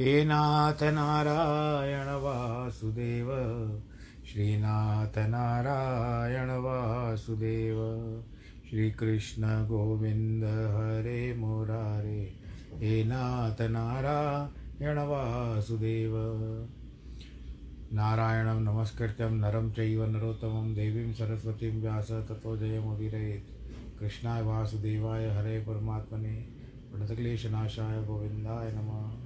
हे नाथ नारायण वासुदेव श्रीनाथ नारायण वासुदेव श्रीकृष्ण गोविन्द हरे मुरारे, हे नाथ नारायण वासुदेव। नारायणं नमस्कृत्यं नरं चैव नरोत्तमं देवीं सरस्वतीं व्यास ततो जयमुदीरयेत् कृष्णाय वासुदेवाय हरे परमात्मने प्रणतक्लेशनाशाय गोविन्दाय नमः।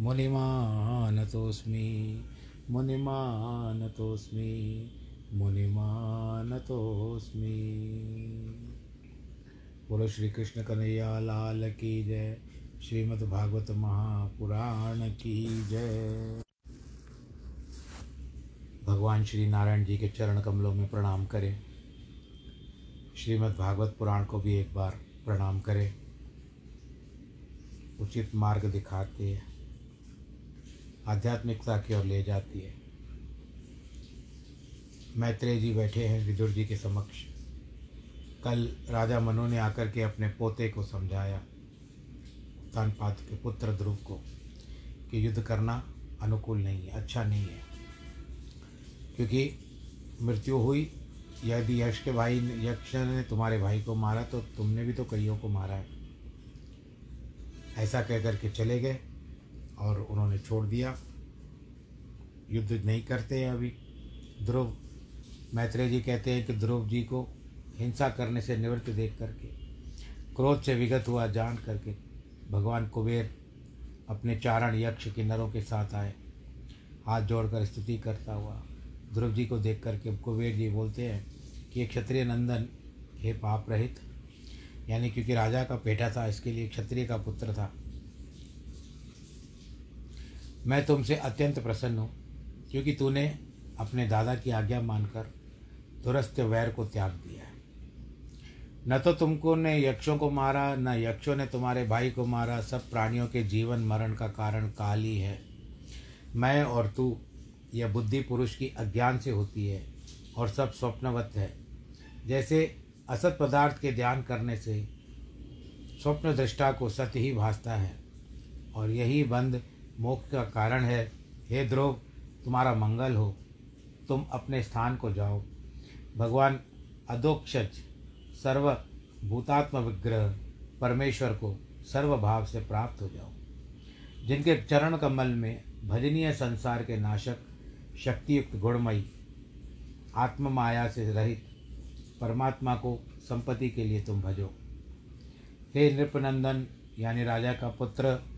मुनिमानतोऽस्मि मुनिमानतोऽस्मि मुनिमानतोऽस्मि। बोलो श्री कृष्ण कन्हैया, लाल की जय। श्रीमद्भागवत महापुराण की जय। भगवान श्री नारायण जी के चरण कमलों में प्रणाम करें। श्रीमद् भागवत पुराण को भी एक बार प्रणाम करें। उचित मार्ग दिखाते है। आध्यात्मिकता की ओर ले जाती है। मैत्रेय जी बैठे हैं विदुर जी के समक्ष। कल राजा मनु ने आकर के अपने पोते को समझाया, उत्तानपाद के पुत्र ध्रुव को, कि युद्ध करना अनुकूल नहीं है अच्छा नहीं है। क्योंकि मृत्यु हुई यदि यक्ष के भाई, यक्ष ने तुम्हारे भाई को मारा तो तुमने भी तो कईयों को मारा है। ऐसा कह करके चले गए। और उन्होंने छोड़ दिया। युद्ध नहीं करते हैं अभी। ध्रुव, मैत्रेय जी कहते हैं कि ध्रुव जी को हिंसा करने से निवृत्त देख करके, क्रोध से विगत हुआ जान करके, भगवान कुबेर अपने चारण यक्ष किन्नरों के साथ आए। हाथ जोड़कर स्तुति करता हुआ ध्रुव जी को देख करके कुबेर जी बोलते हैं कि ये क्षत्रिय नंदन, हे पाप रहित, यानी क्योंकि राजा का बेटा था, इसके लिए क्षत्रिय का पुत्र था। मैं तुमसे अत्यंत प्रसन्न हूँ, क्योंकि तूने अपने दादा की आज्ञा मानकर दुरस्त वैर को त्याग दिया है। न तो तुमको ने यक्षों को मारा, न यक्षों ने तुम्हारे भाई को मारा, सब प्राणियों के जीवन मरण का कारण काल ही है। मैं और तू, यह बुद्धि पुरुष की अज्ञान से होती है और सब स्वप्नवत है। जैसे असत पदार्थ के ध्यान करने से स्वप्न दृष्टा को सत्य ही भासता है और यही बंध मोक्ष का कारण है। हे ध्रुव तुम्हारा मंगल हो। तुम अपने स्थान को जाओ। भगवान अदोक्षज सर्व भूतात्म विग्रह, परमेश्वर को सर्वभाव से प्राप्त हो जाओ। जिनके चरण कमल में भजनीय संसार के नाशक, शक्तियुक्त गुणमयी आत्म माया से रहित परमात्मा को संपत्ति के लिए तुम भजो। हे नृपनंदन, यानी राजा का पुत्र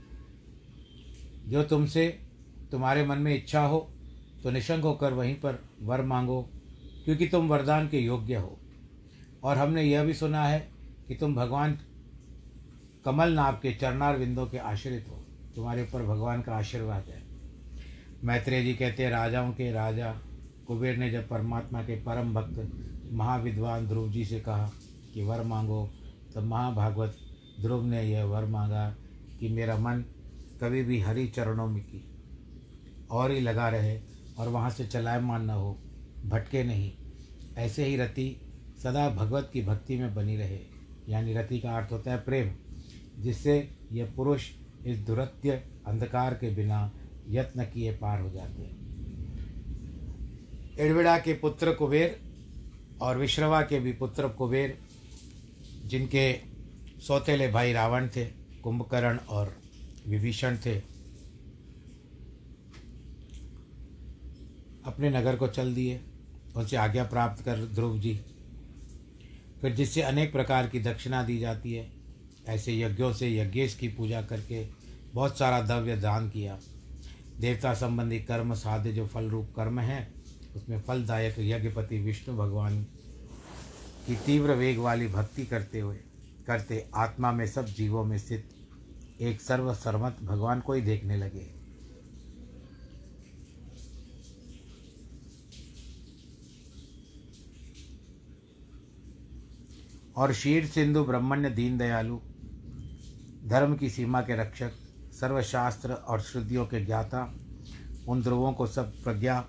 जो तुमसे, तुम्हारे मन में इच्छा हो तो निशंक होकर वहीं पर वर मांगो, क्योंकि तुम वरदान के योग्य हो। और हमने यह भी सुना है कि तुम भगवान कमल नाभ के चरणार विंदों के आश्रित हो। तुम्हारे ऊपर भगवान का आशीर्वाद है। मैत्रेय जी कहते हैं, राजाओं के राजा, कुबेर ने जब परमात्मा के परम भक्त महाविद्वान ध्रुव जी से कहा कि वर मांगो, तब महाभागवत ध्रुव ने यह वर मांगा कि मेरा मन कभी भी हरि चरणों में की। और ही लगा रहे और वहाँ से चलायमान न हो, भटके नहीं। ऐसे ही रति सदा भगवत की भक्ति में बनी रहे। यानी रति का अर्थ होता है प्रेम, जिससे यह पुरुष इस दुरत्य अंधकार के बिना यत्न किए पार हो जाते हैं। एड़विड़ा के पुत्र कुबेर और विश्रवा के भी पुत्र कुबेर, जिनके सौतेले भाई रावण थे, कुंभकर्ण और विभीषण थे। अपने नगर को चल दिए, उनसे आज्ञा प्राप्त कर ध्रुव जी। फिर जिससे अनेक प्रकार की दक्षिणा दी जाती है, ऐसे यज्ञों से यज्ञेश की पूजा करके बहुत सारा द्रव्य दान किया। देवता संबंधी कर्म साध्य जो फल रूप कर्म है, उसमें फलदायक यज्ञपति विष्णु भगवान की तीव्र वेग वाली भक्ति करते हुए, करते आत्मा में सब जीवों में स्थित एक सर्वसर्मत भगवान को ही देखने लगे। और शीर सिंधु ब्रह्मण्य दीन दयालु धर्म की सीमा के रक्षक, सर्वशास्त्र और श्रुतियों के ज्ञाता, उन ध्रुवों को सब प्रज्ञा,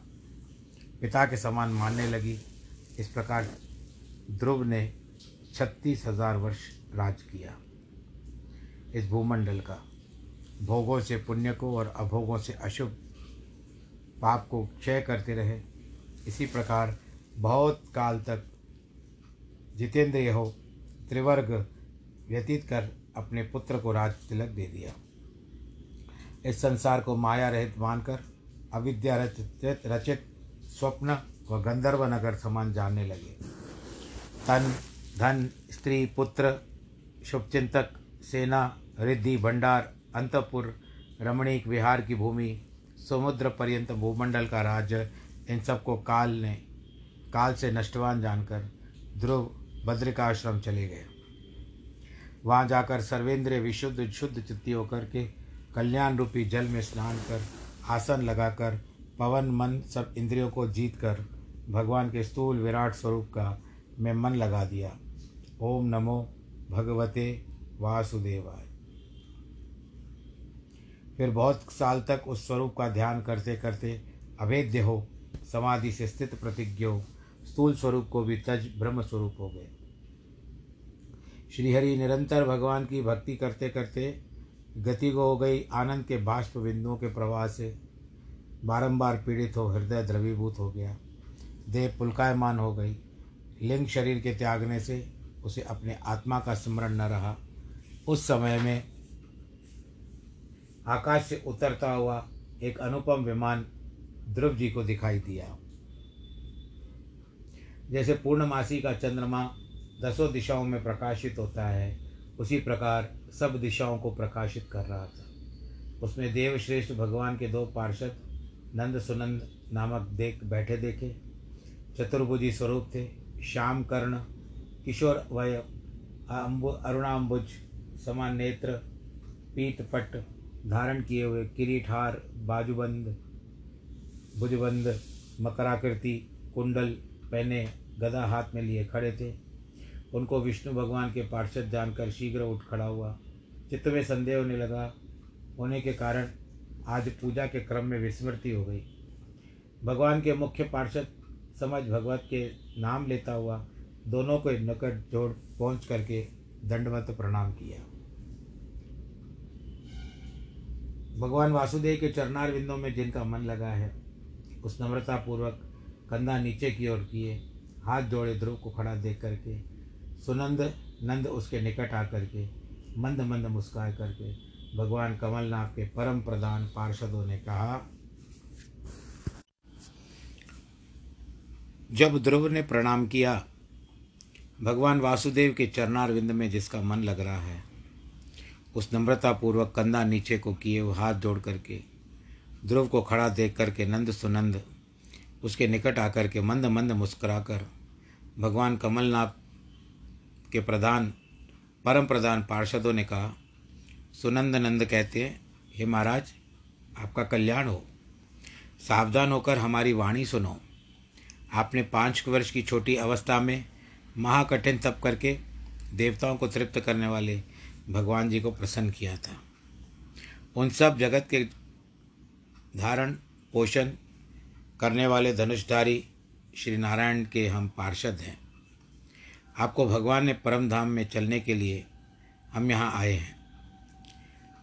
पिता के समान मानने लगी। इस प्रकार ध्रुव ने छत्तीस हज़ार वर्ष राज किया। इस भूमंडल का। भोगों से पुण्य को और अभोगों से अशुभ पाप को क्षय करते रहे। इसी प्रकार बहुत काल तक जितेंद्रिय हो त्रिवर्ग व्यतीत कर अपने पुत्र को राज तिलक दे दिया। इस संसार को माया रहित मानकर अविद्या रचित रचित स्वप्न व गंधर्व नगर समान जानने लगे। तन, धन, स्त्री, पुत्र, शुभचिंतक सेना, रिद्धि, भंडार, अंतपुर, रमणीक विहार की भूमि, समुद्र पर्यंत भूमंडल का राज्य, इन सबको काल ने, काल से नष्टवान जानकर ध्रुव बद्रिकाश्रम चले गए। वहाँ जाकर सर्वेंद्रिय विशुद्ध, शुद्ध चित्ती होकर के कल्याण रूपी जल में स्नान कर, आसन लगाकर, पवन, मन सब इंद्रियों को जीत कर, भगवान के स्थूल विराट स्वरूप का मैं मन लगा दिया। ओम नमो भगवते वासुदेवाय। फिर बहुत साल तक उस स्वरूप का ध्यान करते करते अभेद्य हो, समाधि से स्थित प्रतिज्ञ हो, स्थूल स्वरूप को भी तज ब्रह्म स्वरूप हो गए। श्रीहरि निरंतर भगवान की भक्ति करते करते गति को हो गई आनंद के बाष्प बिंदुओं के प्रवाह से। बारंबार पीड़ित हो, हृदय द्रवीभूत हो गया। देह पुलकायमान हो गई। लिंग शरीर के त्यागने से उसे अपने आत्मा का स्मरण न रहा। उस समय में आकाश से उतरता हुआ एक अनुपम विमान ध्रुव जी को दिखाई दिया। जैसे पूर्णमासी का चंद्रमा दसों दिशाओं में प्रकाशित होता है, उसी प्रकार सब दिशाओं को प्रकाशित कर रहा था। उसमें देवश्रेष्ठ भगवान के दो पार्षद नंद सुनंद नामक देख बैठे देखे। चतुर्भुजी स्वरूप थे श्याम कर्ण किशोर वय अरुणाम्बुज समान नेत्र पीत पट धारण किए हुए किरीठार बाजूबंद, भुजबंद, मकराकृति, कुंडल पहने गदा हाथ में लिए खड़े थे। उनको विष्णु भगवान के पार्षद जानकर शीघ्र उठ खड़ा हुआ। चित्त में संदेह होने लगा। होने के कारण आज पूजा के क्रम में विस्मृति हो गई। भगवान के मुख्य पार्षद समझ भगवत के नाम लेता हुआ दोनों को निकट जोड़ पहुँच करके दंडवत प्रणाम किया। भगवान वासुदेव के चरणार बिंदों में जिनका मन लगा है, उस नम्रता पूर्वक कंधा नीचे की ओर किए, हाथ जोड़े ध्रुव को खड़ा देख करके, सुनंद नंद उसके निकट आकर के मंद मंद मुस्काए करके, भगवान कमलनाथ के परम प्रधान पार्षदों ने कहा, जब ध्रुव ने प्रणाम किया, भगवान वासुदेव के चरणार विंद में जिसका मन लग रहा है उस नम्रता पूर्वक कंधा नीचे को किए हाथ जोड़ करके, ध्रुव को खड़ा देख करके नंद सुनंद, उसके निकट आकर के मंद मंद मुस्कुराकर, भगवान कमलनाथ के प्रधान, परम प्रधान पार्षदों ने कहा, सुनंद नंद कहते हैं, हे महाराज, आपका कल्याण हो। सावधान होकर हमारी वाणी सुनो। आपने पाँच वर्ष की छोटी अवस्था में महाकठिन तप करके देवताओं को तृप्त करने वाले भगवान जी को प्रसन्न किया था। उन सब जगत के धारण, पोषण करने वाले धनुषधारी श्री नारायण के हम पार्षद हैं। आपको भगवान ने परम धाम में चलने के लिए हम यहाँ आए हैं।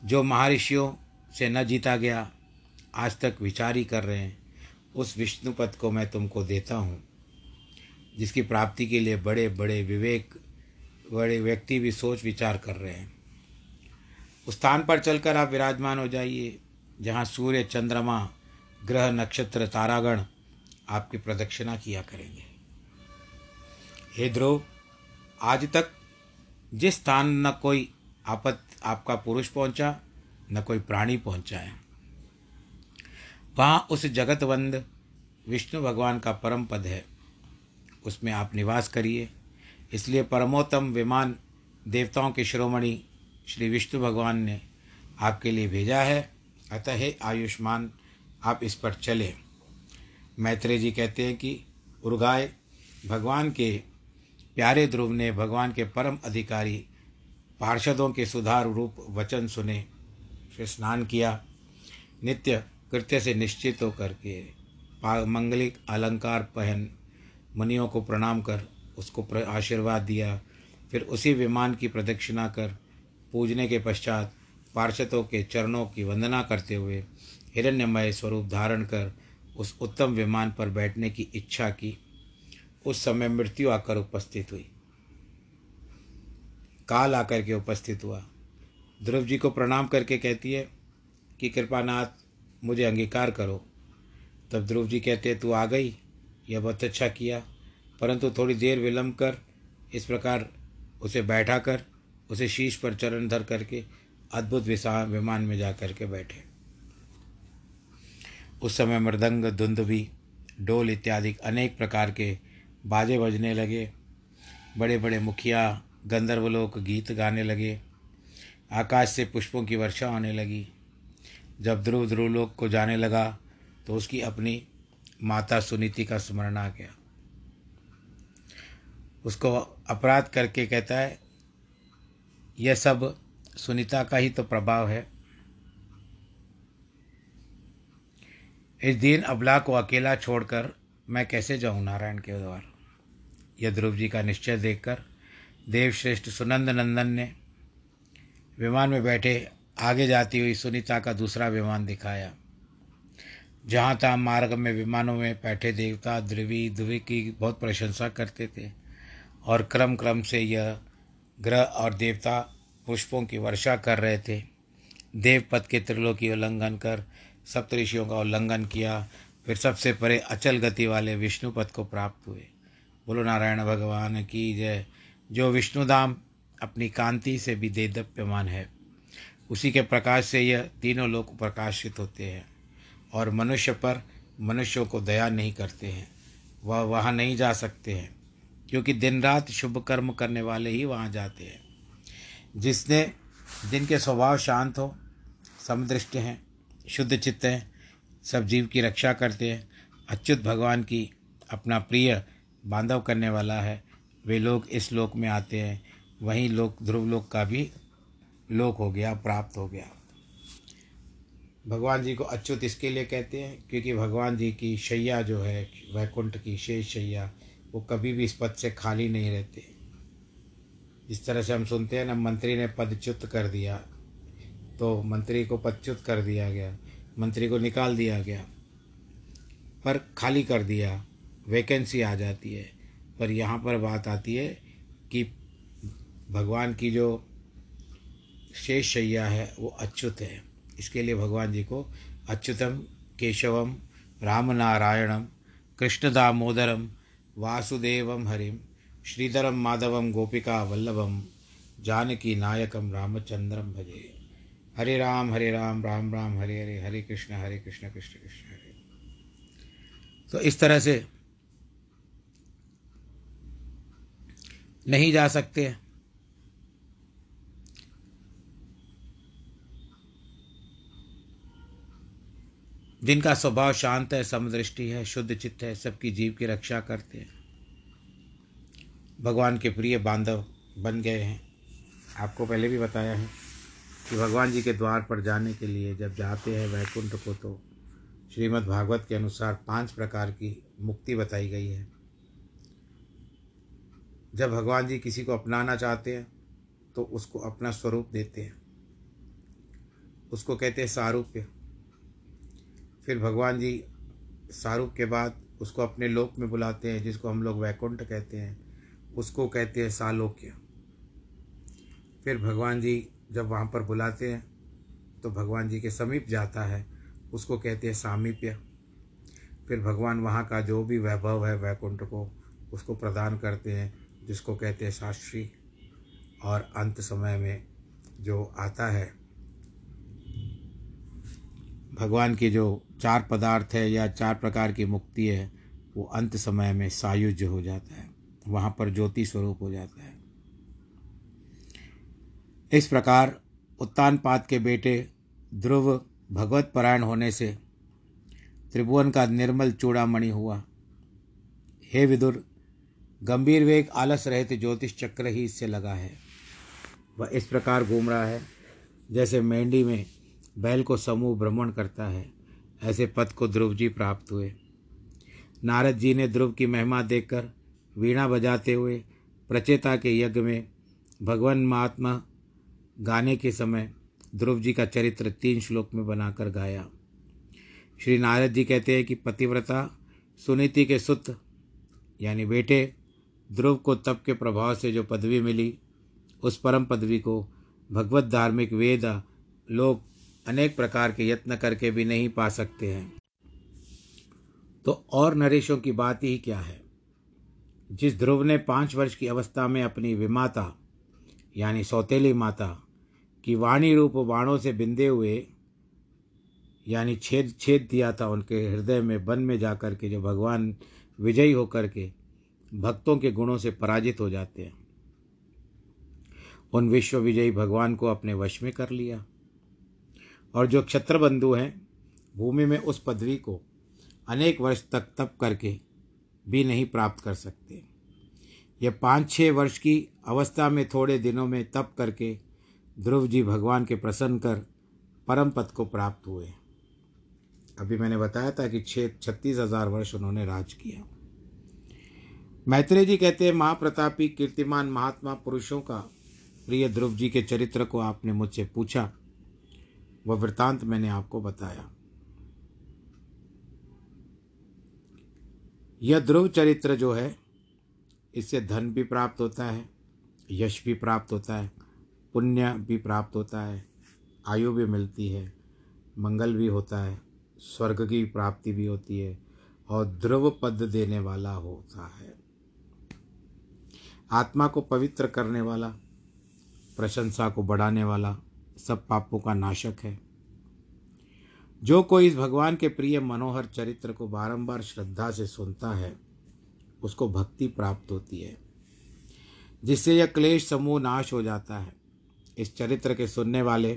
जो महर्षियों से न जीता गया, आज तक विचार ही कर रहे हैं, उस विष्णुपद को मैं तुमको देता हूँ, जिसकी प्राप्ति के लिए बड़े बड़े विवेक, बड़े व्यक्ति भी सोच विचार कर रहे हैं। उस स्थान पर चलकर आप विराजमान हो जाइए, जहाँ सूर्य, चंद्रमा, ग्रह, नक्षत्र, तारागण आपकी प्रदक्षिणा किया करेंगे। हे ध्रुव, आज तक जिस स्थान न कोई आपत, आपका पुरुष पहुँचा, न कोई प्राणी पहुँचा है, वहाँ उस जगतवंद विष्णु भगवान का परम पद है। उसमें आप निवास करिए। इसलिए परमोत्तम विमान देवताओं के शिरोमणि श्री विष्णु भगवान ने आपके लिए भेजा है। अतः हे आयुष्मान, आप इस पर चले। मैत्रेय जी कहते हैं कि, उर्गाय, भगवान के प्यारे ध्रुव ने भगवान के परम अधिकारी पार्षदों के सुधार रूप वचन सुने, फिर स्नान किया, नित्य कृत्य से निश्चित होकर के मंगलिक अलंकार पहन मुनियों को प्रणाम कर, उसको आशीर्वाद दिया, फिर उसी विमान की प्रदक्षिणा कर पूजने के पश्चात पार्षदों के चरणों की वंदना करते हुए हिरण्यमय स्वरूप धारण कर उस उत्तम विमान पर बैठने की इच्छा की। उस समय मृत्यु आकर उपस्थित हुई। काल आकर के उपस्थित हुआ। ध्रुव जी को प्रणाम करके कहती है कि कृपानाथ मुझे अंगीकार करो। तब ध्रुव जी कहते, तू आ गई, यह बहुत अच्छा किया, परंतु थोड़ी देर विलम्ब कर, इस प्रकार उसे बैठा कर उसे शीश पर चरण धर करके अद्भुत विमान में जा कर के बैठे। उस समय मृदंग, धुंधवी डोल इत्यादि अनेक प्रकार के बाजे बजने लगे। बड़े बड़े मुखिया, गंधर्व लोग गीत गाने लगे। आकाश से पुष्पों की वर्षा होने लगी। जब ध्रुव ध्रुव लोक को जाने लगा तो उसकी अपनी माता सुनीति का स्मरण आ गया। उसको अपराध करके कहता है यह सब सुनीता का ही तो प्रभाव है। इस दिन अबला को अकेला छोड़कर मैं कैसे जाऊँ नारायण के द्वार? यह ध्रुव जी का निश्चय देखकर देवश्रेष्ठ सुनंद नंदन ने विमान में बैठे आगे जाती हुई सुनीता का दूसरा विमान दिखाया। जहाँ तहाँ मार्ग में विमानों में बैठे देवता ध्रुवी ध्रुवी की बहुत प्रशंसा करते थे और क्रम क्रम से यह ग्रह और देवता पुष्पों की वर्षा कर रहे थे। देवपद के त्रिलोकी उल्लंघन कर सप्तऋषियों का उल्लंघन किया। फिर सबसे परे अचल गति वाले विष्णु पद को प्राप्त हुए। बोलो नारायण भगवान की जय। जो विष्णुधाम अपनी कांति से भी देदप्यमान है, उसी के प्रकाश से यह तीनों लोग प्रकाशित होते हैं और मनुष्य पर मनुष्यों को दया नहीं करते हैं। वह वहाँ नहीं जा सकते हैं। क्योंकि दिन रात शुभ कर्म करने वाले ही वहाँ जाते हैं। जिसने जिनके स्वभाव शांत हो, समदृष्ट हैं, शुद्ध चित्त हैं, सब जीव की रक्षा करते हैं, अच्युत भगवान की अपना प्रिय बांधव करने वाला है, वे लोग इस लोक में आते हैं, वहीं लोक, ध्रुव लोक का भी लोक हो गया, प्राप्त हो गया। भगवान जी को अच्युत इसके लिए कहते हैं, क्योंकि भगवान जी की शैया जो है, वैकुंठ की शेष शैया वो कभी भी इस पद से खाली नहीं रहते। जिस तरह से हम सुनते हैं ना, मंत्री ने पदच्युत कर दिया तो मंत्री को पदच्युत कर दिया गया, मंत्री को निकाल दिया गया, पर खाली कर दिया, वैकेंसी आ जाती है। पर यहाँ पर बात आती है कि भगवान की जो शेष शैया है, वो अच्युत है। इसके लिए भगवान जी को अच्युतम, केशवम राम नारायणम कृष्ण दामोदरम वासुदेवम हरिं श्रीधरम माधवं गोपिका वल्लभ, जानकी नायक रामचंद्रम भजे। हरे राम हरे राम राम राम, हरे हरे हरे कृष्ण हरे कृष्ण कृष्ण कृष्ण, हरे। तो इस तरह से नहीं जा सकते जिनका स्वभाव शांत है, समदृष्टि है, शुद्ध चित्त है, सबकी जीव की रक्षा करते हैं। भगवान के प्रिय बांधव बन गए हैं। आपको पहले भी बताया है कि भगवान जी के द्वार पर जाने के लिए जब जाते हैं वैकुंठ को तो श्रीमद् भागवत के अनुसार पाँच प्रकार की मुक्ति बताई गई है। जब भगवान जी किसी को अपनाना चाहते हैं तो उसको अपना स्वरूप देते हैं। उसको कहते हैं सारूप्य। फिर भगवान जी शाहरुख के बाद उसको अपने लोक में बुलाते हैं, जिसको हम लोग वैकुंठ कहते हैं, उसको कहते हैं सालोक्य। फिर भगवान जी जब वहाँ पर बुलाते हैं तो भगवान जी के समीप जाता है, उसको कहते हैं सामीप्य। फिर भगवान वहाँ का जो भी वैभव है वैकुंठ को, उसको प्रदान करते हैं, जिसको कहते हैं शास्त्री और अंत समय में जो आता है भगवान की जो चार पदार्थ है या चार प्रकार की मुक्ति है, वो अंत समय में सायुज हो जाता है। वहाँ पर ज्योति स्वरूप हो जाता है। इस प्रकार उत्तानपाद के बेटे ध्रुव भगवत परायण होने से त्रिभुवन का निर्मल चूड़ामणि हुआ। हे विदुर, गंभीर वेग आलस रहित ज्योतिष चक्र ही इससे लगा है। वह इस प्रकार घूम रहा है, जैसे मेंढी में बैल को समूह भ्रमण करता है। ऐसे पद को ध्रुव जी प्राप्त हुए। नारद जी ने ध्रुव की महिमा देखकर वीणा बजाते हुए प्रचेता के यज्ञ में भगवान महात्मा गाने के समय ध्रुव जी का चरित्र तीन श्लोक में बनाकर गाया। श्री नारद जी कहते हैं कि पतिव्रता सुनीति के सुत, यानी बेटे, ध्रुव को तप के प्रभाव से जो पदवी मिली, उस परम पदवी को भगवत धार्मिक वेद लोग अनेक प्रकार के यत्न करके भी नहीं पा सकते हैं। तो और नरेशों की बात ही क्या है? जिस ध्रुव ने पाँच वर्ष की अवस्था में अपनी विमाता, यानी सौतेली माता, की वाणी रूप बाणों से बिंदे हुए, यानी छेद छेद दिया था उनके हृदय में, वन में जाकर के जो भगवान विजयी होकर के भक्तों के गुणों से पराजित हो जाते हैं। उन विश्व विजयी भगवान को अपने वश में कर लिया। और जो क्षत्रबंधु हैं, भूमि में उस पदवी को अनेक वर्ष तक तप करके भी नहीं प्राप्त कर सकते। यह पाँच छः वर्ष की अवस्था में थोड़े दिनों में तप करके ध्रुव जी भगवान के प्रसन्न कर परम पद को प्राप्त हुए। अभी मैंने बताया था कि छः छत्तीस हज़ार वर्ष उन्होंने राज किया। मैत्रेय जी कहते हैं, महाप्रतापी, कीर्तिमान महात्मा पुरुषों का प्रिय ध्रुव जी के चरित्र को आपने मुझसे पूछा। वह वृतांत मैंने आपको बताया। यह ध्रुव चरित्र जो है, इससे धन भी प्राप्त होता है, यश भी प्राप्त होता है, पुण्य भी प्राप्त होता है, आयु भी मिलती है, मंगल भी होता है, स्वर्ग की प्राप्ति भी होती है और ध्रुव पद देने वाला होता है। आत्मा को पवित्र करने वाला, प्रशंसा को बढ़ाने वाला सब पापों का नाशक है। जो कोई इस भगवान के प्रिय मनोहर चरित्र को बारंबार श्रद्धा से सुनता है, उसको भक्ति प्राप्त होती है, जिससे यह क्लेश समूह नाश हो जाता है। इस चरित्र के सुनने वाले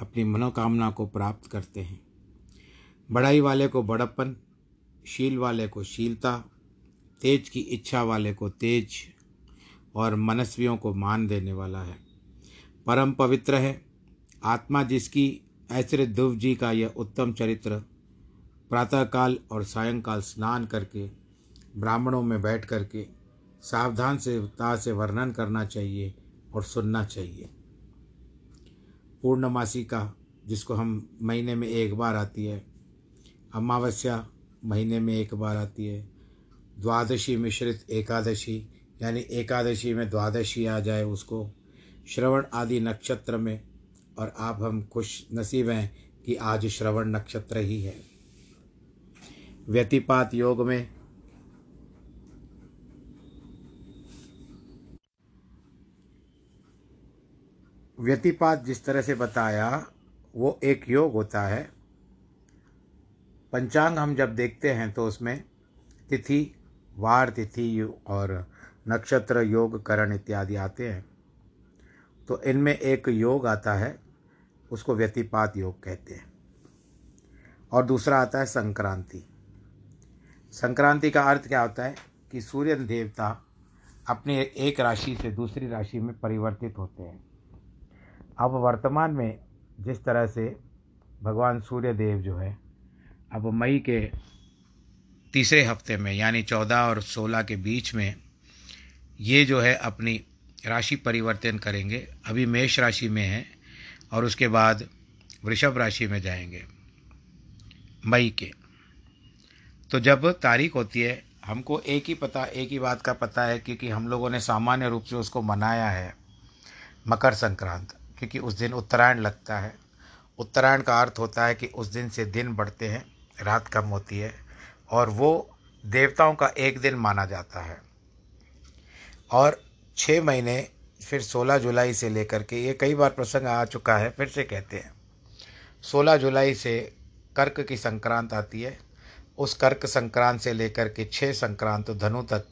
अपनी मनोकामना को प्राप्त करते हैं। बड़ाई वाले को बड़प्पन, शील वाले को शीलता, तेज की इच्छा वाले को तेज, और मनस्वियों को मान देने वाला है। परम पवित्र है आत्मा जिसकी ऐश्वर्य ध्रुव जी का यह उत्तम चरित्र प्रातःकाल और सायंकाल स्नान करके, ब्राह्मणों में बैठ करके, सावधान से ता से वर्णन करना चाहिए और सुनना चाहिए। पूर्णमासी का, जिसको हम महीने में एक बार आती है, अमावस्या महीने में एक बार आती है, द्वादशी मिश्रित एकादशी, यानी एकादशी में द्वादशी आ जाए उसको, श्रवण आदि नक्षत्र में और आप हम खुश नसीब हैं कि आज श्रवण नक्षत्र ही है। व्यतिपात योग में व्यतिपात जिस तरह से बताया, वो एक योग होता है। पंचांग हम जब देखते हैं तो उसमें तिथि, वार, तिथि और नक्षत्र योग, करण इत्यादि आते हैं। तो इनमें एक योग आता है उसको व्यतिपात योग कहते हैं। और दूसरा आता है संक्रांति। संक्रांति का अर्थ क्या होता है कि सूर्य देवता अपने एक राशि से दूसरी राशि में परिवर्तित होते हैं। अब वर्तमान में जिस तरह से भगवान सूर्य देव जो है, अब मई के तीसरे हफ़्ते में, यानी चौदह और सोलह के बीच में, ये जो है अपनी राशि परिवर्तन करेंगे। अभी मेष राशि में है और उसके बाद वृषभ राशि में जाएँगे। मई के। तो जब तारीख होती है, हमको एक ही पता, एक ही बात का पता है क्योंकि हम लोगों ने सामान्य रूप से उसको मनाया है, मकर संक्रांत। क्योंकि उस दिन उत्तरायण लगता है। उत्तरायण का अर्थ होता है कि उस दिन से दिन बढ़ते हैं, रात कम होती है और वो देवताओं का एक दिन माना जाता है। और छः महीने फिर सोलह जुलाई से लेकर के, ये कई बार प्रसंग आ चुका है, फिर से कहते हैं। सोलह जुलाई से कर्क की संक्रांत आती है। उस कर्क संक्रांत से लेकर के छः संक्रांत धनु तक,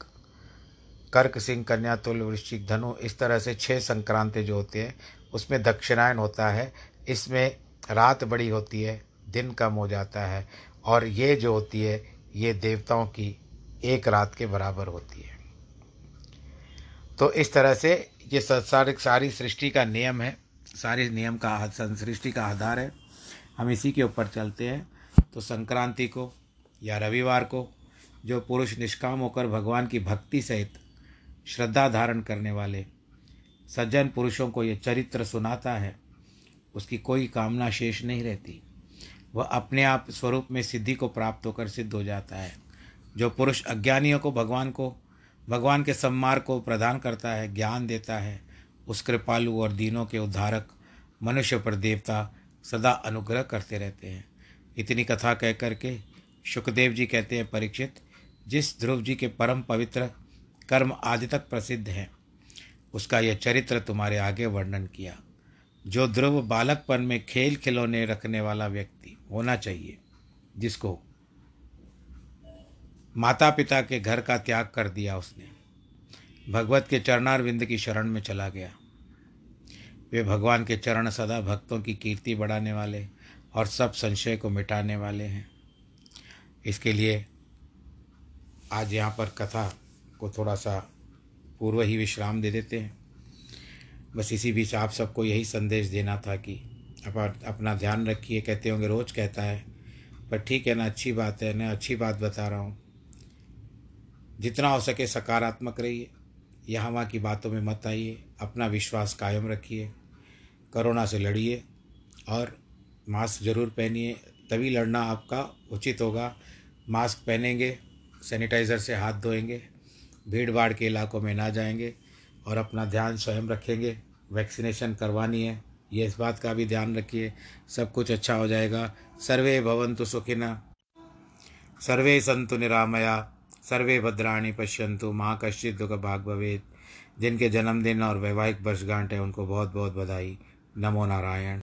कर्क, सिंह, कन्या, तुल, वृश्चिक, धनु, इस तरह से छः संक्रांतें जो होते हैं, उसमें दक्षिणायन होता है। इसमें रात बड़ी होती है, दिन कम हो जाता है और ये जो होती है, ये देवताओं की एक रात के बराबर होती है। तो इस तरह से ये सारी सारी सृष्टि का नियम है। सारे नियम का सृष्टि का आधार है। हम इसी के ऊपर चलते हैं। तो संक्रांति को या रविवार को जो पुरुष निष्काम होकर भगवान की भक्ति सहित श्रद्धा धारण करने वाले सज्जन पुरुषों को ये चरित्र सुनाता है, उसकी कोई कामना शेष नहीं रहती। वह अपने आप स्वरूप में सिद्धि को प्राप्त होकर सिद्ध हो जाता है। जो पुरुष अज्ञानियों को भगवान को भगवान के सम्मार्ग को प्रदान करता है, ज्ञान देता है। उस कृपालु और दीनों के उद्धारक मनुष्य पर देवता सदा अनुग्रह करते रहते हैं। इतनी कथा कह करके सुखदेव जी कहते हैं, परीक्षित, जिस ध्रुव जी के परम पवित्र कर्म आदि तक प्रसिद्ध हैं, उसका यह चरित्र तुम्हारे आगे वर्णन किया। जो ध्रुव बालकपन में खेल खिलौने रखने वाला व्यक्ति होना चाहिए, जिसको माता पिता के घर का त्याग कर दिया उसने। भगवत के चरणारविंद की शरण में चला गया। वे भगवान के चरण सदा भक्तों की कीर्ति बढ़ाने वाले और सब संशय को मिटाने वाले हैं। इसके लिए आज यहाँ पर कथा को थोड़ा सा पूर्व ही विश्राम दे देते हैं। बस इसी बीच आप सबको यही संदेश देना था कि अपना ध्यान रखिए, कहते होंगे रोज़ कहता है, पर ठीक है, ना अच्छी बात है, ना अच्छी बात बता रहा हूँ। जितना हो सके सकारात्मक रहिए। यहाँ वहाँ की बातों में मत आइए। अपना विश्वास कायम रखिए। कोरोना से लड़िए और मास्क ज़रूर पहनिए। तभी लड़ना आपका उचित होगा। मास्क पहनेंगे, सैनिटाइज़र से हाथ धोएँगे भीड़ भाड़ के इलाकों में ना जाएँगे और अपना ध्यान स्वयं रखेंगे। वैक्सीनेशन करवानी है, ये इस बात का भी ध्यान रखिए। सब कुछ अच्छा हो जाएगा। सर्वे भवंतु सुखिना सर्वे संतु निरामया। सर्वे भद्राणी पश्यंतु माँ कश्चित दुख भाग भवेद जिनके जन्मदिन और वैवाहिक वर्षगांठ है, उनको बहुत बहुत बधाई। नमो नारायण।